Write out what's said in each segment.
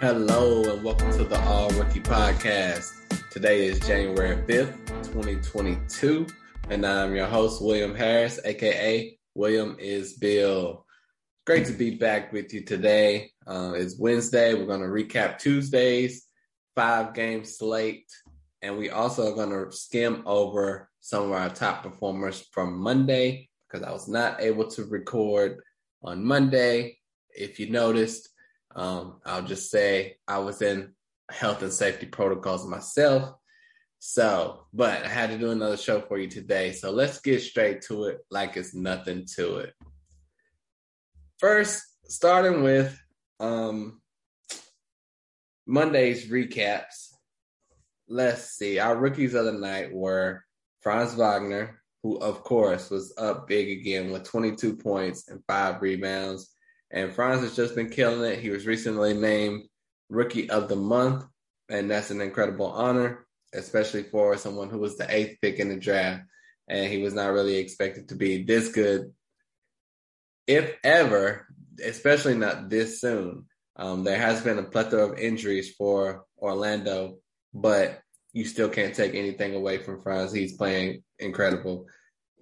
Hello and welcome to the All Rookie Podcast. Today is January 5th, 2022, and I'm your host, William Harris, aka William is Bill. Great to be back with you today. Uh, it's Wednesday. We're going to recap Tuesday's five game slate, and we also are going to skim over some of our top performers from Monday because I was not able to record on Monday. If you noticed, um, I'll just say I was in health and safety protocols myself. So, but I had to do another show for you today. So let's get straight to it like it's nothing to it. First, starting with um, Monday's recaps. Let's see. Our rookies of the night were Franz Wagner, who of course was up big again with 22 points and five rebounds. And Franz has just been killing it. He was recently named Rookie of the Month, and that's an incredible honor, especially for someone who was the eighth pick in the draft. And he was not really expected to be this good, if ever, especially not this soon. Um, there has been a plethora of injuries for Orlando, but you still can't take anything away from Franz. He's playing incredible.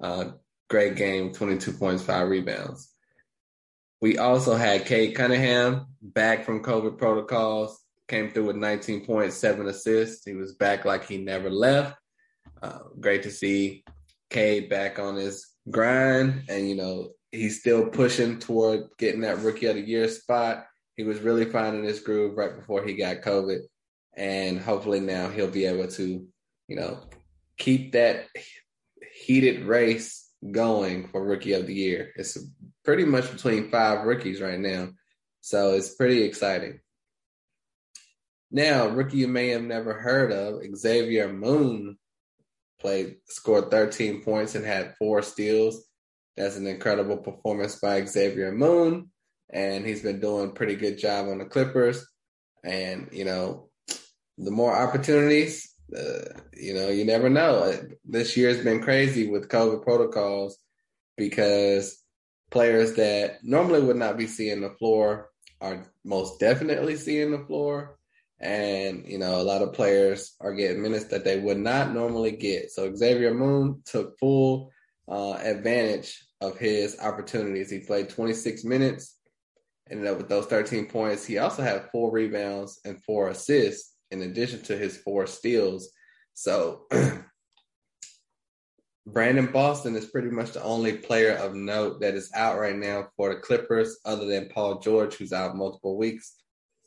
Uh, great game, 22 points, five rebounds. We also had Cade Cunningham back from COVID protocols, came through with 19.7 assists. He was back like he never left. Uh, great to see Cade back on his grind, and you know he's still pushing toward getting that Rookie of the Year spot. He was really finding his groove right before he got COVID, and hopefully now he'll be able to, you know, keep that heated race going for rookie of the year. It's pretty much between five rookies right now. So it's pretty exciting. Now, rookie you may have never heard of, Xavier Moon played, scored 13 points and had four steals. That's an incredible performance by Xavier Moon. And he's been doing pretty good job on the Clippers. And, you know, the more opportunities, uh, you know, you never know. This year's been crazy with COVID protocols because players that normally would not be seeing the floor are most definitely seeing the floor. And, you know, a lot of players are getting minutes that they would not normally get. So Xavier Moon took full uh, advantage of his opportunities. He played 26 minutes, ended up with those 13 points. He also had four rebounds and four assists in addition to his four steals. So Brandon Boston is pretty much the only player of note that is out right now for the Clippers, other than Paul George, who's out multiple weeks.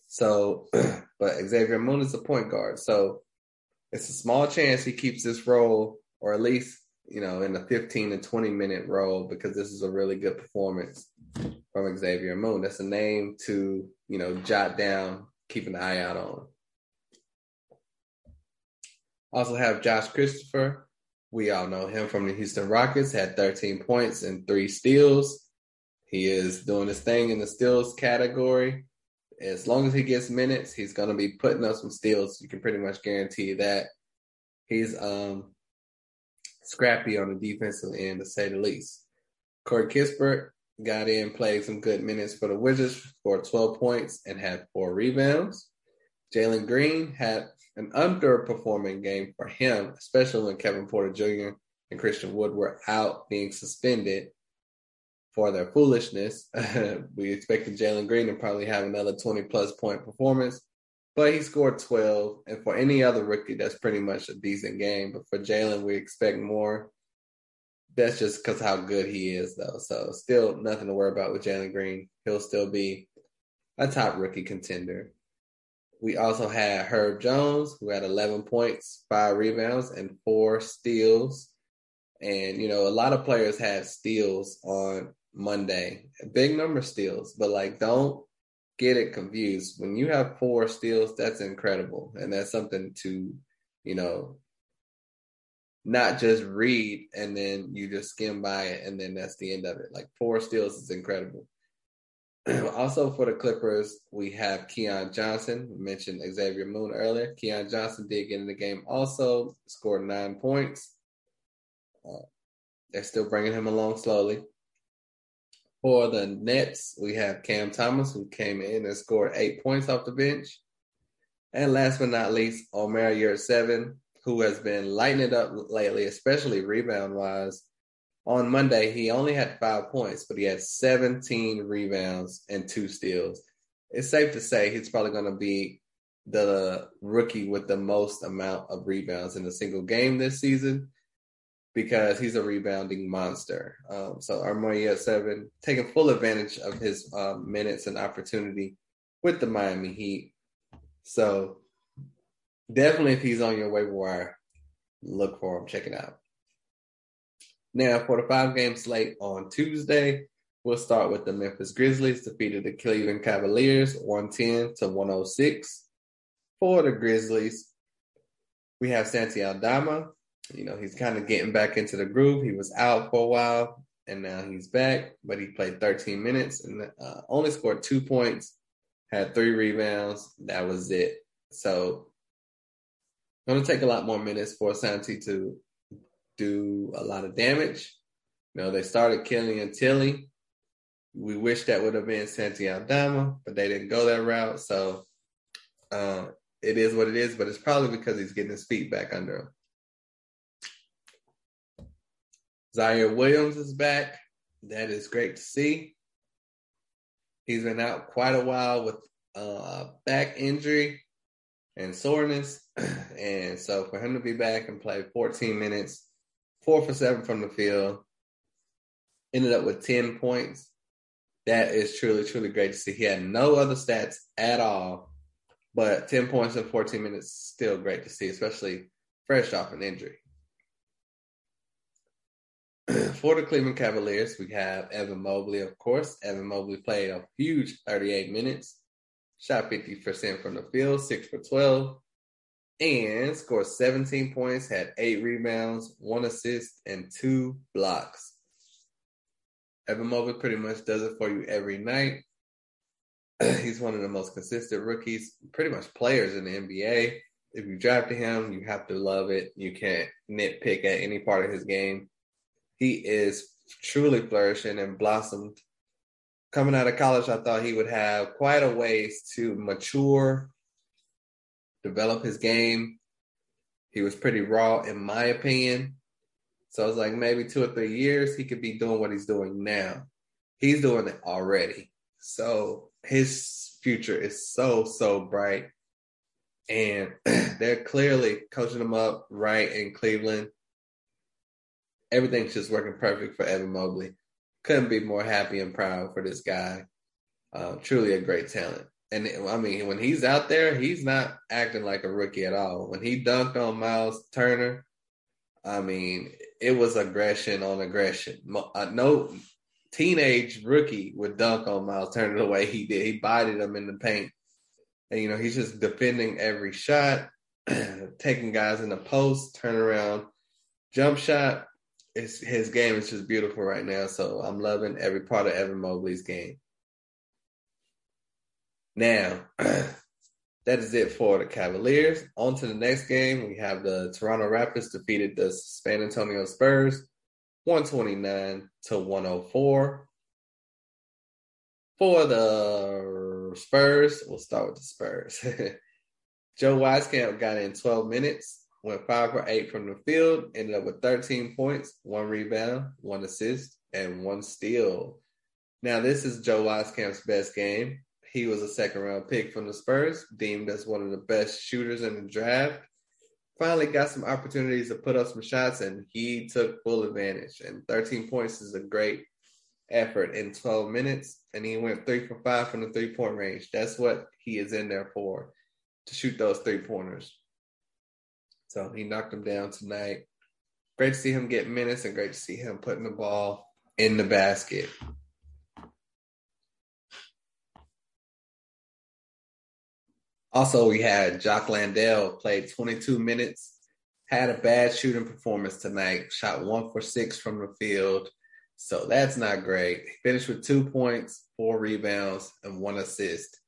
So, but Xavier Moon is a point guard. So it's a small chance he keeps this role, or at least, you know, in the 15 to 20 minute role, because this is a really good performance from Xavier Moon. That's a name to, you know, jot down, keep an eye out on. Also have Josh Christopher. We all know him from the Houston Rockets, had 13 points and three steals. He is doing his thing in the steals category. As long as he gets minutes, he's going to be putting up some steals. You can pretty much guarantee that. He's um, scrappy on the defensive end, to say the least. Corey Kispert got in, played some good minutes for the Wizards, scored 12 points and had four rebounds. Jalen Green had an underperforming game for him, especially when Kevin Porter Jr. and Christian Wood were out being suspended for their foolishness. we expected Jalen Green to probably have another 20 plus point performance, but he scored 12. And for any other rookie, that's pretty much a decent game. But for Jalen, we expect more. That's just because how good he is, though. So still nothing to worry about with Jalen Green. He'll still be a top rookie contender. We also had Herb Jones, who had 11 points, five rebounds, and four steals. And, you know, a lot of players had steals on Monday, big number steals, but like, don't get it confused. When you have four steals, that's incredible. And that's something to, you know, not just read and then you just skim by it and then that's the end of it. Like, four steals is incredible. also for the Clippers, we have Keon Johnson. We mentioned Xavier Moon earlier. Keon Johnson did get in the game also, scored nine points. Uh, they're still bringing him along slowly. For the Nets, we have Cam Thomas, who came in and scored eight points off the bench. And last but not least, Omer Yurtseven, who has been lighting it up lately, especially rebound wise. On Monday, he only had five points, but he had 17 rebounds and two steals. It's safe to say he's probably going to be the rookie with the most amount of rebounds in a single game this season because he's a rebounding monster. Um, so Omer Yurtseven, taking full advantage of his um, minutes and opportunity with the Miami Heat. So definitely, if he's on your waiver wire, look for him. Check it out. Now for the five game slate on Tuesday, we'll start with the Memphis Grizzlies defeated the Cleveland Cavaliers 110 to 106. For the Grizzlies, we have Santi Aldama you know, he's kind of getting back into the groove. He was out for a while and now he's back, but he played 13 minutes and uh, only scored two points, had three rebounds. That was it. So, going to take a lot more minutes for Santi to do a lot of damage. You know, they started Killian Tillie. We wish that would have been Santi Aldama, but they didn't go that route. So, uh, it is what it is, but it's probably because he's getting his feet back under him. Ziaire Williams is back. That is great to see. He's been out quite a while with uh, back injury and soreness. And so for him to be back and play 14 minutes, four for seven from the field, ended up with 10 points. That is truly, truly great to see. He had no other stats at all, but 10 points in 14 minutes, still great to see, especially fresh off an injury. for the Cleveland Cavaliers, we have Evan Mobley, of course. Evan Mobley played a huge 38 minutes, shot 50% from the field, 6 for 12, and scored 17 points, had 8 rebounds, 1 assist, and 2 blocks. Evan Mobley pretty much does it for you every night. He's one of the most consistent rookies, pretty much players in the NBA. If you drafted him, you have to love it. You can't nitpick at any part of his game he is truly flourishing and blossomed. Coming out of college, I thought he would have quite a ways to mature, develop his game. He was pretty raw, in my opinion. So I was like, maybe two or three years, he could be doing what he's doing now. He's doing it already. So his future is so, so bright. And they're clearly coaching him up right in Cleveland everything's just working perfect for Evan Mobley. Couldn't be more happy and proud for this guy. Uh, truly a great talent. And I mean, when he's out there, he's not acting like a rookie at all. When he dunked on Miles Turner, I mean, it was aggression on aggression. Uh, no teenage rookie would dunk on Miles Turner the way he did. He bited him in the paint. And, you know, he's just defending every shot, taking guys in the post, turn around, jump shot it's, his game is just beautiful right now. So I'm loving every part of Evan Mobley's game. Now, that is it for the Cavaliers. On to the next game. We have the Toronto Raptors defeated the San Antonio Spurs 129 to 104. For the Spurs, we'll start with the Spurs. Joe Wieskamp got in 12 minutes went five for eight from the field, ended up with 13 points, one rebound, one assist, and one steal. Now, this is Joe Wieskamp's best game. He was a second round pick from the Spurs, deemed as one of the best shooters in the draft. Finally got some opportunities to put up some shots, and he took full advantage. And 13 points is a great effort in 12 minutes. And he went three for five from the three point range. That's what he is in there for, to shoot those three pointers. So he knocked them down tonight. Great to see him get minutes and great to see him putting the ball in the basket. Also, we had Jock Landale played 22 minutes, had a bad shooting performance tonight, shot one for six from the field. So that's not great. He finished with two points, four rebounds, and one assist.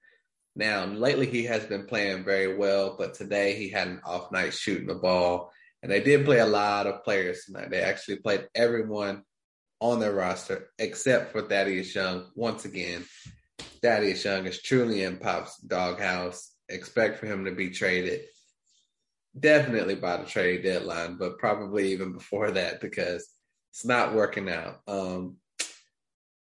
Now, lately he has been playing very well, but today he had an off night shooting the ball. And they did play a lot of players tonight. They actually played everyone on their roster, except for Thaddeus Young. Once again, Thaddeus Young is truly in Pop's doghouse. Expect for him to be traded definitely by the trade deadline, but probably even before that because it's not working out. Um,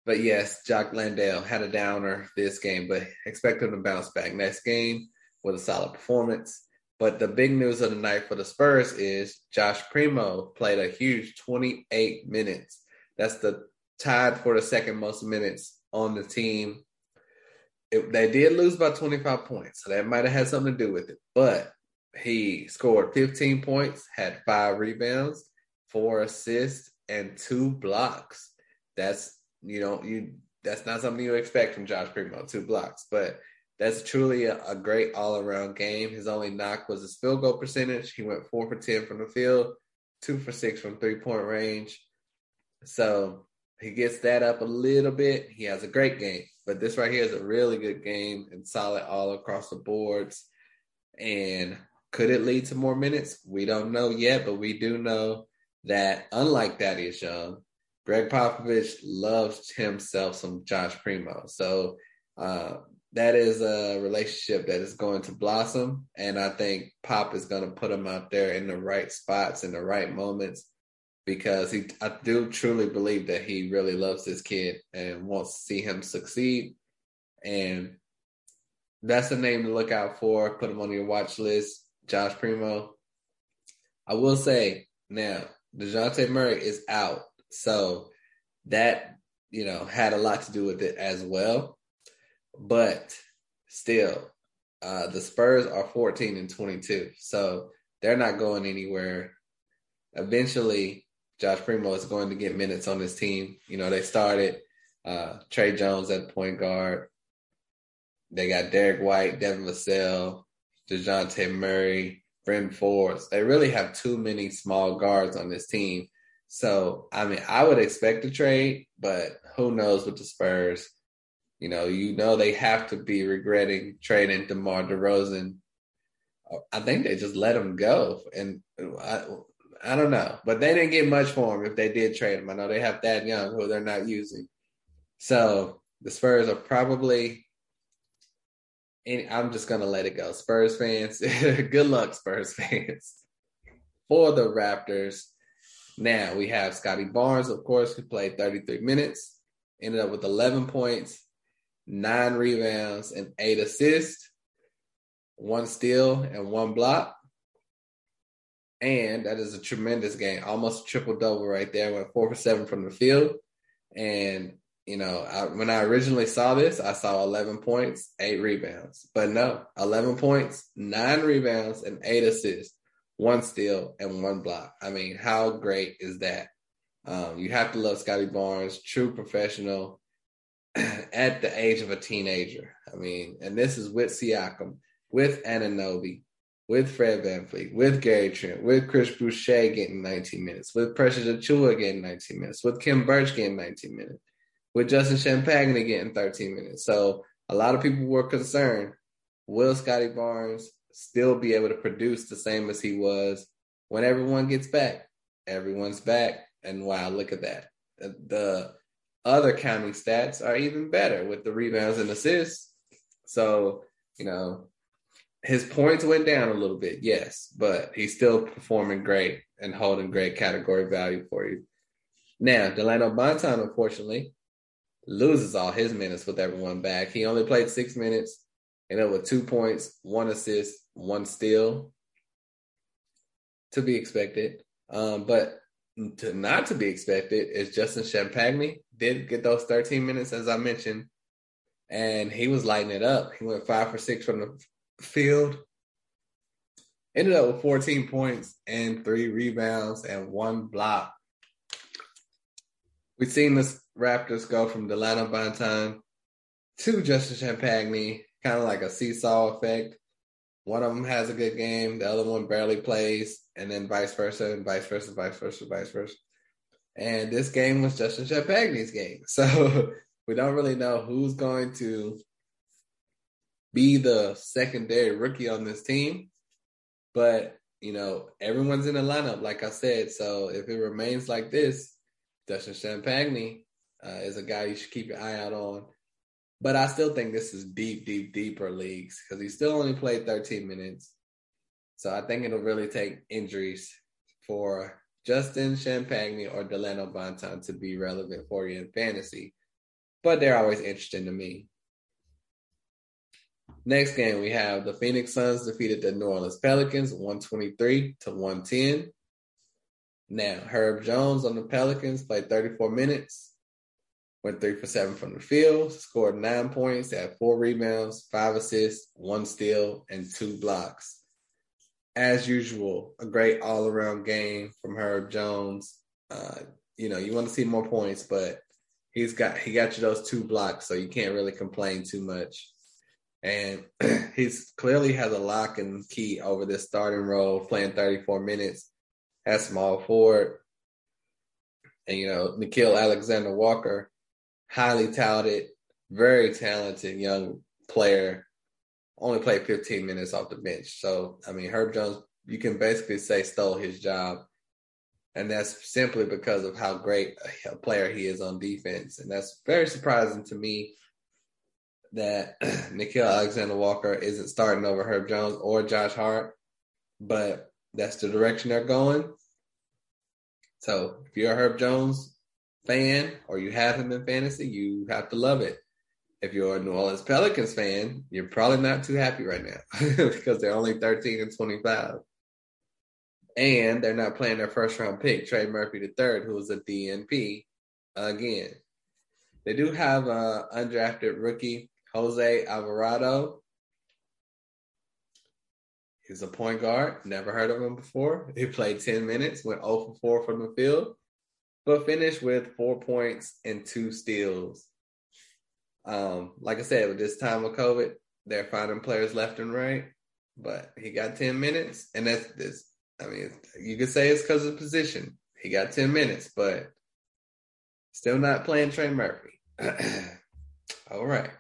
but yes, Jock Landale had a downer this game, but expect him to bounce back next game with a solid performance. But the big news of the night for the Spurs is Josh Primo played a huge 28 minutes. That's the tied for the second most minutes on the team. It, they did lose by 25 points, so that might have had something to do with it. But he scored 15 points, had five rebounds, four assists, and two blocks. That's you know you that's not something you expect from Josh Primo, two blocks, but that's truly a, a great all around game. His only knock was his field goal percentage. He went four for ten from the field, two for six from three point range. So he gets that up a little bit. He has a great game, but this right here is a really good game and solid all across the boards. And could it lead to more minutes? We don't know yet, but we do know that unlike Thaddeus Young, Gregg Popovich loves himself some Josh Primo. So uh, that is a relationship that is going to blossom. And I think Pop is going to put him out there in the right spots, in the right moments, because he, I do truly believe that he really loves this kid and wants to see him succeed. And that's a name to look out for. Put him on your watch list. Josh Primo. I will say now, Dejounte Murray is out. So that, you know, had a lot to do with it as well. But still, uh, the Spurs are 14 and 22. So they're not going anywhere. Eventually, Josh Primo is going to get minutes on this team. You know, they started uh, Tre Jones at point guard. They got Derrick White, Devin Vassell, Dejounte Murray, Brent Forbes. They really have too many small guards on this team. So, I mean, I would expect a trade, but who knows with the Spurs? You know, you know they have to be regretting trading DeMar DeRozan. I think they just let him go, and I, I don't know, but they didn't get much for him if they did trade him. I know they have Thad Young, who they're not using. So the Spurs are probably and I'm just gonna let it go. Spurs fans, good luck, Spurs fans. For the Raptors, now we have Scottie Barnes, of course, who played 33 minutes, ended up with 11 points, nine rebounds, and eight assists, one steal, and one block. And that is a tremendous game, almost triple double right there. Went four for seven from the field, and you know, I, when I originally saw this, I saw 11 points, eight rebounds. But no, 11 points, nine rebounds, and eight assists, one steal, and one block. I mean, how great is that? Um, you have to love Scottie Barnes, true professional at the age of a teenager. I mean, and this is with Siakam, with Anunoby, with Fred VanVleet, with Gary Trent, with Chris Boucher getting 19 minutes, with Precious Achiuwa getting 19 minutes, with Khem Birch getting 19 minutes with Justin Champagnie getting 13 minutes. So a lot of people were concerned. Will Scottie Barnes still be able to produce the same as he was when everyone gets back? Everyone's back. And wow, look at that. The other counting stats are even better with the rebounds and assists. So, you know, his points went down a little bit, yes, but he's still performing great and holding great category value for you. Now, Delano Banton, unfortunately, loses all his minutes with everyone back. He only played six minutes, and up with two points, one assist, one steal. To be expected. Um, but to not to be expected is Justin Champagnie did get those 13 minutes, as I mentioned, and he was lighting it up. He went five for six from the field, ended up with 14 points and three rebounds and one block. We've seen this Raptors go from Delano Banton to Justin Champagnie, kind of like a seesaw effect. One of them has a good game, the other one barely plays, and then vice versa, and vice versa, vice versa, vice versa. And this game was Justin Champagnie's game. So we don't really know who's going to be the secondary rookie on this team. But, you know, everyone's in the lineup, like I said. So if it remains like this, Justin Champagnie uh, is a guy you should keep your eye out on. But I still think this is deep, deep, deeper leagues because he still only played 13 minutes. So I think it'll really take injuries for Justin Champagnie or Delano Banton to be relevant for you in fantasy. But they're always interesting to me. Next game, we have the Phoenix Suns defeated the New Orleans Pelicans 123 to 110. Now, Herb Jones on the Pelicans played 34 minutes, went three for seven from the field, scored nine points, had four rebounds, five assists, one steal, and two blocks. As usual, a great all around game from Herb Jones. Uh, you know, you want to see more points, but he's got he got you those two blocks, so you can't really complain too much and he's clearly has a lock and key over this starting role, playing 34 minutes at small forward. And you know, Nickeil Alexander Walker, highly touted, very talented young player, only played 15 minutes off the bench. So I mean, Herb Jones, you can basically say stole his job. And that's simply because of how great a player he is on defense. And that's very surprising to me that Nickeil Alexander Walker isn't starting over Herb Jones or Josh Hart, but that's the direction they're going. So if you're a Herb Jones fan or you have him in fantasy, you have to love it. If you're a New Orleans Pelicans fan, you're probably not too happy right now because they're only 13 and 25. And they're not playing their first round pick, Trey Murphy III, who was a DNP again. They do have an undrafted rookie Jose Alvarado. He's a point guard. Never heard of him before. He played 10 minutes, went 0 for 4 from the field, but finished with four points and two steals. Um, like I said, with this time of COVID, they're finding players left and right, but he got 10 minutes, and that's this. I mean, you could say it's because of position. He got 10 minutes, but still not playing Trey Murphy. All right.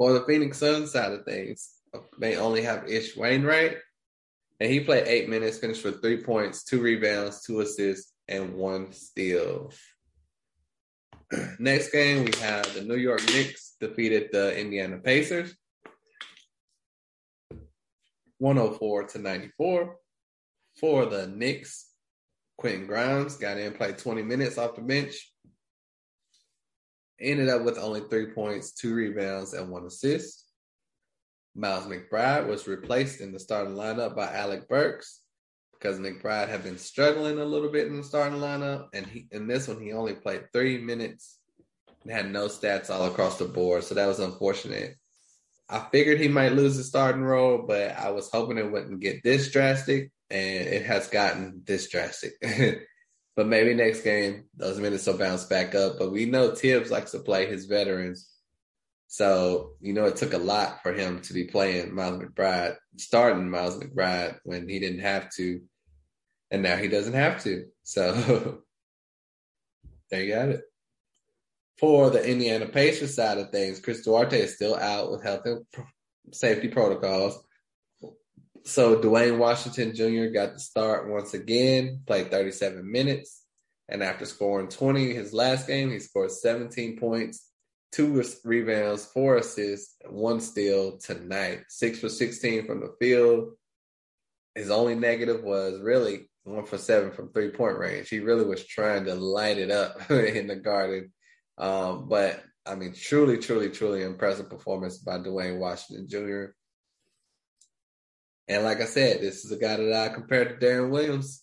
For the Phoenix Suns side of things, they only have Ish Wainwright, and he played eight minutes, finished with three points, two rebounds, two assists, and one steal. Next game, we have the New York Knicks defeated the Indiana Pacers 104 to 94. For the Knicks, Quentin Grimes got in, played 20 minutes off the bench, ended up with only three points, two rebounds, and one assist. Miles McBride was replaced in the starting lineup by Alec Burks because McBride had been struggling a little bit in the starting lineup, and he in this one he only played three minutes and had no stats all across the board, so that was unfortunate. I figured he might lose his starting role, but I was hoping it wouldn't get this drastic, and it has gotten this drastic. But maybe next game those minutes will bounce back up. But we know Thibs likes to play his veterans. So, you know, it took a lot for him to be playing Miles McBride, starting Miles McBride when he didn't have to. And now he doesn't have to. So there you got it. For the Indiana Pacers side of things, Chris Duarte is still out with health and safety protocols. So Duane Washington Jr. got the start once again, played 37 minutes. And after scoring 20 his last game, he scored 17 points, two rebounds, four assists, one steal tonight. Six for 16 from the field. His only negative was really one for seven from three point range. He really was trying to light it up in the garden. Um, but I mean, truly, truly, truly impressive performance by Duane Washington Jr. And like I said, this is a guy that I compared to Deron Williams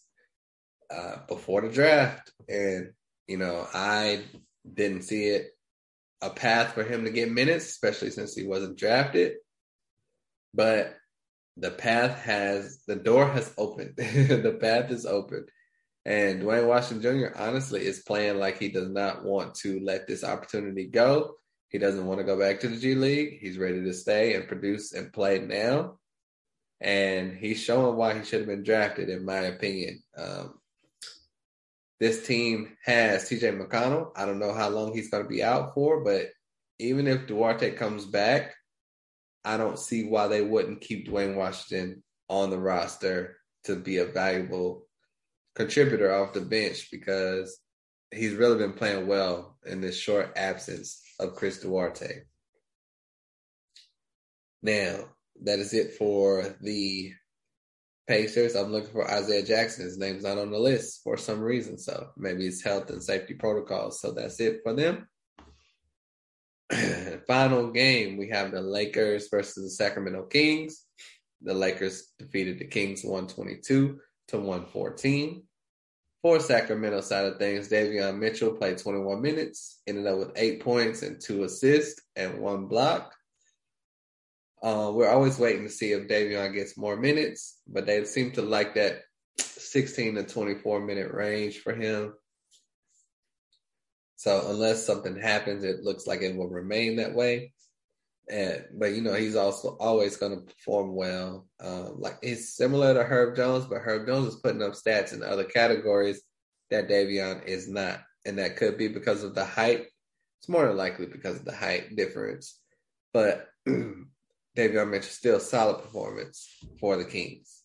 uh, before the draft. And, you know, I didn't see it a path for him to get minutes, especially since he wasn't drafted. But the path has, the door has opened. the path is open. And Duane Washington Jr., honestly, is playing like he does not want to let this opportunity go. He doesn't want to go back to the G League. He's ready to stay and produce and play now and he's showing why he should have been drafted, in my opinion. Um, this team has TJ McConnell. I don't know how long he's going to be out for, but even if Duarte comes back, I don't see why they wouldn't keep Duane Washington on the roster to be a valuable contributor off the bench because he's really been playing well in this short absence of Chris Duarte. Now, that is it for the Pacers. I'm looking for Isaiah Jackson. His name's not on the list for some reason. So maybe it's health and safety protocols. So that's it for them. Final game, we have the Lakers versus the Sacramento Kings. The Lakers defeated the Kings 122 to 114. For Sacramento side of things, Davion Mitchell played 21 minutes, ended up with eight points and two assists and one block. Uh, we're always waiting to see if Davion gets more minutes, but they seem to like that 16 to 24 minute range for him. So unless something happens, it looks like it will remain that way. And but you know he's also always going to perform well. Um, like he's similar to Herb Jones, but Herb Jones is putting up stats in other categories that Davion is not, and that could be because of the height. It's more than likely because of the height difference, but Davion Mitchell still solid performance for the Kings.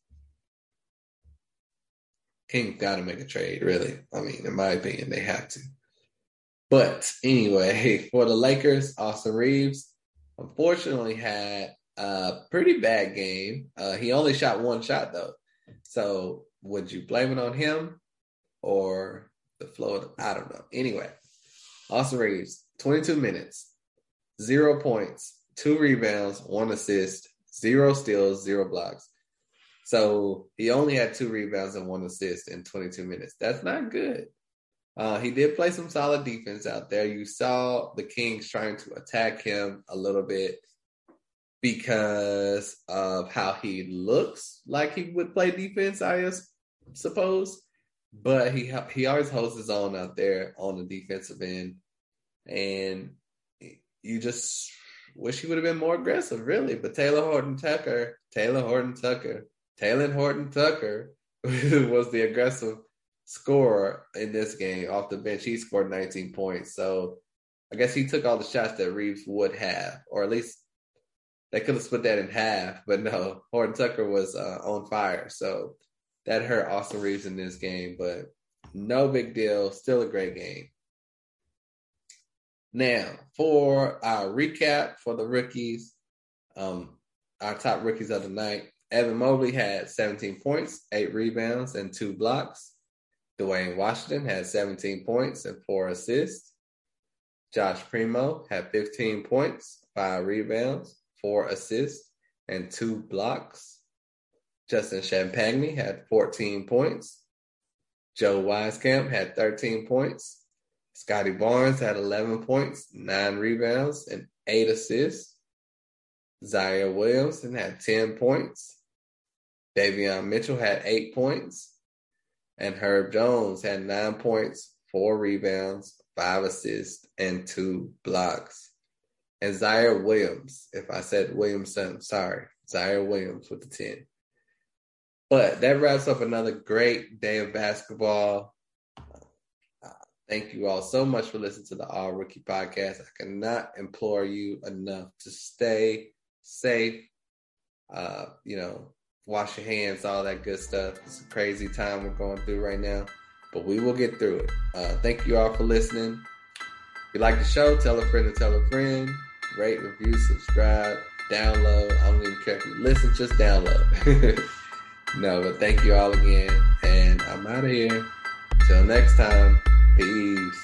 Kings got to make a trade, really. I mean, in my opinion, they have to. But anyway, for the Lakers, Austin Reaves unfortunately had a pretty bad game. Uh, he only shot one shot though. So would you blame it on him or the flow? I don't know. Anyway, Austin Reaves, 22 minutes, zero points, two rebounds, one assist, zero steals, zero blocks. So he only had two rebounds and one assist in 22 minutes. That's not good. Uh, he did play some solid defense out there. You saw the Kings trying to attack him a little bit because of how he looks like he would play defense, I suppose. But he he always holds his own out there on the defensive end, and you just wish he would have been more aggressive, really. But Taylor Horton Tucker, Taylor Horton Tucker, Taylor Horton Tucker was the aggressive scorer in this game off the bench. He scored 19 points. So I guess he took all the shots that Reaves would have, or at least they could have split that in half. But no, Horton Tucker was uh, on fire. So that hurt Austin Reaves in this game, but no big deal. Still a great game. Now, for our recap for the rookies, um, our top rookies of the night, Evan Mobley had 17 points, eight rebounds, and two blocks. Duane Washington had 17 points and four assists. Josh Primo had 15 points, five rebounds, four assists, and two blocks. Justin Champagnie had 14 points. Joe Wieskamp had 13 points. Scottie Barnes had 11 points, nine rebounds, and eight assists. Ziaire Williamson had 10 points. Davion Mitchell had eight points. And Herb Jones had nine points, four rebounds, five assists, and two blocks. And Ziaire Williams, if I said Williamson, sorry, Ziaire Williams with the 10. But that wraps up another great day of basketball. Thank you all so much for listening to the All Rookie Podcast. I cannot implore you enough to stay safe. Uh, you know, wash your hands, all that good stuff. It's a crazy time we're going through right now, but we will get through it. Uh, thank you all for listening. If you like the show, tell a friend to tell a friend. Rate, review, subscribe, download. I don't even care if you listen, just download. no, but thank you all again, and I'm out of here. Till next time, Peace.